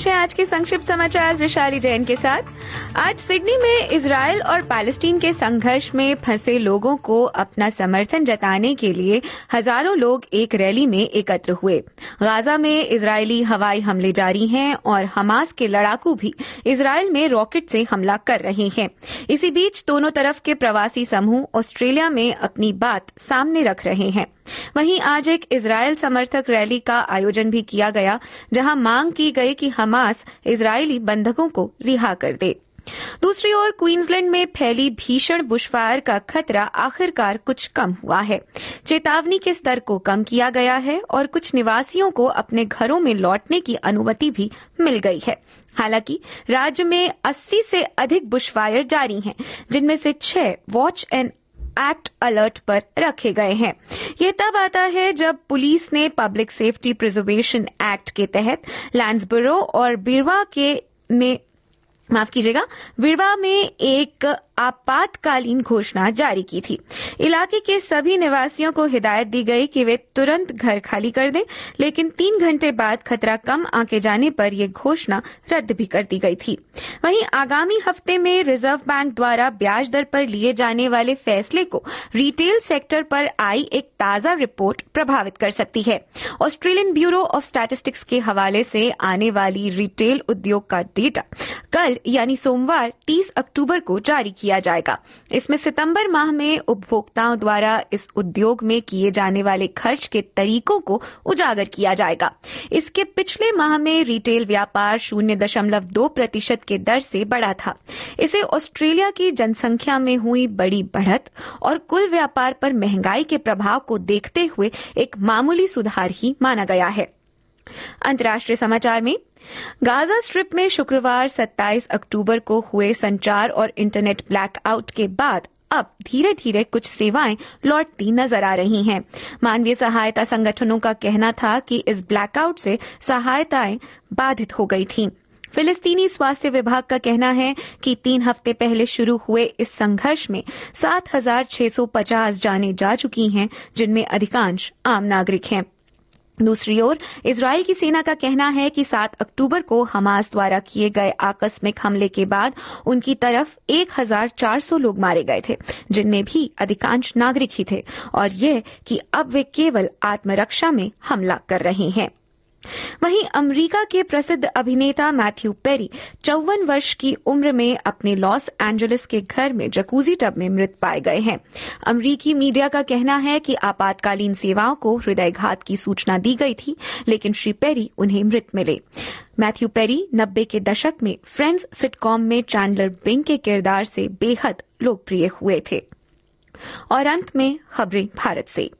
पेश है आज के संक्षिप्त समाचार विशाली जैन के साथ। आज सिडनी में इसराइल और पैलेस्टीन के संघर्ष में फंसे लोगों को अपना समर्थन जताने के लिए हज़ारों लोग एक रैली में एकत्र हुए। गाजा में इजरायली हवाई हमले जारी हैं और हमास के लड़ाकू भी इसराइल में रॉकेट से हमला कर रहे हैं। इसी बीच दोनों तरफ़ के प्रवासी समूह ऑस्ट्रेलिया में अपनी बात सामने रख रहे हैं। वहीं आज एक इसराइल समर्थक रैली का आयोजन भी किया गया, जहाँ मांग की गई कि हमास इसराइली बंधकों को रिहा कर दे। दूसरी ओर क्वींसलैंड में फैली भीषण बुशफायर का खतरा आखिरकार कुछ कम हुआ है। चेतावनी के स्तर को कम किया गया है और कुछ निवासियों को अपने घरों में लौटने की अनुमति भी मिल गई है। हालाँकि राज्य में 80 से अधिक बुशफायर जारी हैं, जिनमें से छह वॉच एंड एक्ट अलर्ट पर रखे गए हैं। ये तब आता है जब पुलिस ने पब्लिक सेफ्टी प्रिजर्वेशन एक्ट के तहत लैंड्सबरो और बिरवा के में, माफ़ कीजिएगा बिरवा में एक आपातकालीन घोषणा जारी की थी। इलाके के सभी निवासियों को हिदायत दी गई कि वे तुरंत घर खाली कर दें, लेकिन तीन घंटे बाद खतरा कम आके जाने पर यह घोषणा रद्द भी कर दी गई थी। वहीं आगामी हफ़्ते में रिज़र्व बैंक द्वारा ब्याज दर पर लिए जाने वाले फैसले को रिटेल सेक्टर पर आई एक ताज़ा रिपोर्ट प्रभावित कर सकती है। ऑस्ट्रेलियन ब्यूरो ऑफ़ स्टैटिस्टिक्स के हवाले से आने वाली रिटेल उद्योग का डेटा कल, यानी सोमवार 30 अक्टूबर को जारी किया जाएगा। इसमें सितंबर माह में उपभोक्ताओं द्वारा इस उद्योग में किए जाने वाले खर्च के तरीकों को उजागर किया जाएगा। इसके पिछले माह में रिटेल व्यापार शून्य दशमलव दो प्रतिशत के दर से बढ़ा था। इसे ऑस्ट्रेलिया की जनसंख्या में हुई बड़ी बढ़त और कुल व्यापार पर महँगाई के प्रभाव को देखते हुए एक मामूली सुधार ही माना गया है। अंतर्राष्ट्रीय समाचार में गाजा स्ट्रिप में शुक्रवार 27 अक्टूबर को हुए संचार और इंटरनेट ब्लैकआउट के बाद अब धीरे धीरे कुछ सेवाएँ लौटती नज़र आ रही हैं। मानवीय सहायता संगठनों का कहना था कि इस ब्लैकआउट से सहायताएँ बाधित हो गई थीं। फिलिस्तीनी स्वास्थ्य विभाग का कहना है कि तीन हफ़्ते पहले शुरू हुए इस संघर्ष में 7,650 जाने जा चुकी हैं जिनमें अधिकांश आम नागरिक हैं। दूसरी ओर इसराइल की सेना का कहना है कि 7 अक्टूबर को हमास द्वारा किए गए आकस्मिक हमले के बाद उनकी तरफ़ 1,400 लोग मारे गए थे जिनमें भी अधिकांश नागरिक ही थे और यह कि अब वे केवल आत्मरक्षा में हमला कर रहे हैं। वहीं अमेरिका के प्रसिद्ध अभिनेता मैथ्यू पेरी चौवन वर्ष की उम्र में अपने लॉस एंजलिस के घर में जकूजी टब में मृत पाए गए हैं। अमरीकी मीडिया का कहना है कि आपातकालीन सेवाओं को हृदयघात की सूचना दी गई थी, लेकिन श्री पेरी उन्हें मृत मिले। मैथ्यू पेरी नब्बे के दशक में फ्रेंड्स सिटकॉम में चैंडलर बिंग के किरदार से बेहद लोकप्रिय हुए थे। और अंत में खबरें भारत से।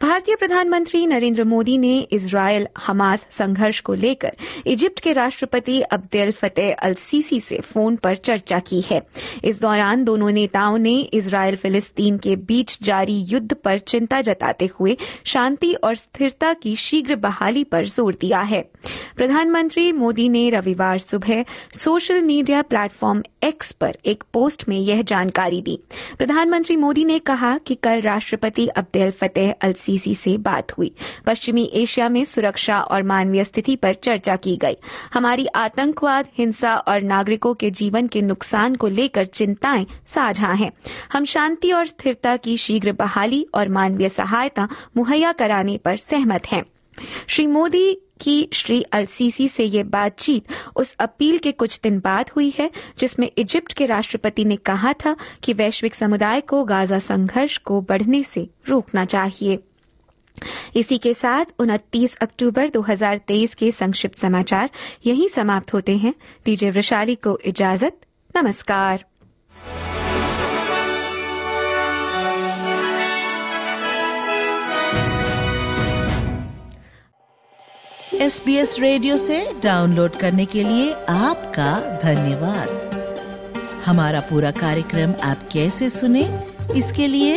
भारतीय प्रधानमंत्री नरेंद्र मोदी ने इसराइल हमास संघर्ष को लेकर इजिप्ट के राष्ट्रपति अब्देल फतेह अल सीसी से फ़ोन पर चर्चा की है। इस दौरान दोनों नेताओं ने इसराइल फिलिस्तीन के बीच जारी युद्ध पर चिंता जताते हुए शांति और स्थिरता की शीघ्र बहाली पर ज़ोर दिया है। प्रधानमंत्री मोदी ने रविवार सुबह सोशल मीडिया प्लेटफॉर्म एक्स पर एक पोस्ट में यह जानकारी दी। प्रधानमंत्री मोदी ने कहा कि कल राष्ट्रपति अब्देल फतेह अल सीसी से बात हुई। पश्चिमी एशिया में सुरक्षा और मानवीय स्थिति पर चर्चा की गई। हमारी आतंकवाद, हिंसा और नागरिकों के जीवन के नुकसान को लेकर चिंताएँ साझा हैं। हम शांति और स्थिरता की शीघ्र बहाली और मानवीय सहायता मुहैया कराने पर सहमत हैं। श्री मोदी की श्री अलसीसी से ये बातचीत उस अपील के कुछ दिन बाद हुई है, जिसमें इजिप्ट के राष्ट्रपति ने कहा था कि वैश्विक समुदाय को गाजा संघर्ष को बढ़ने से रोकना चाहिए। इसी के साथ 29 अक्टूबर 2023 के संक्षिप्त समाचार यहीं समाप्त होते हैं। दीजिए वृशाली को इजाज़त, नमस्कार। एस बी एस रेडियो से डाउनलोड करने के लिए आपका धन्यवाद। हमारा पूरा कार्यक्रम आप कैसे सुने, इसके लिए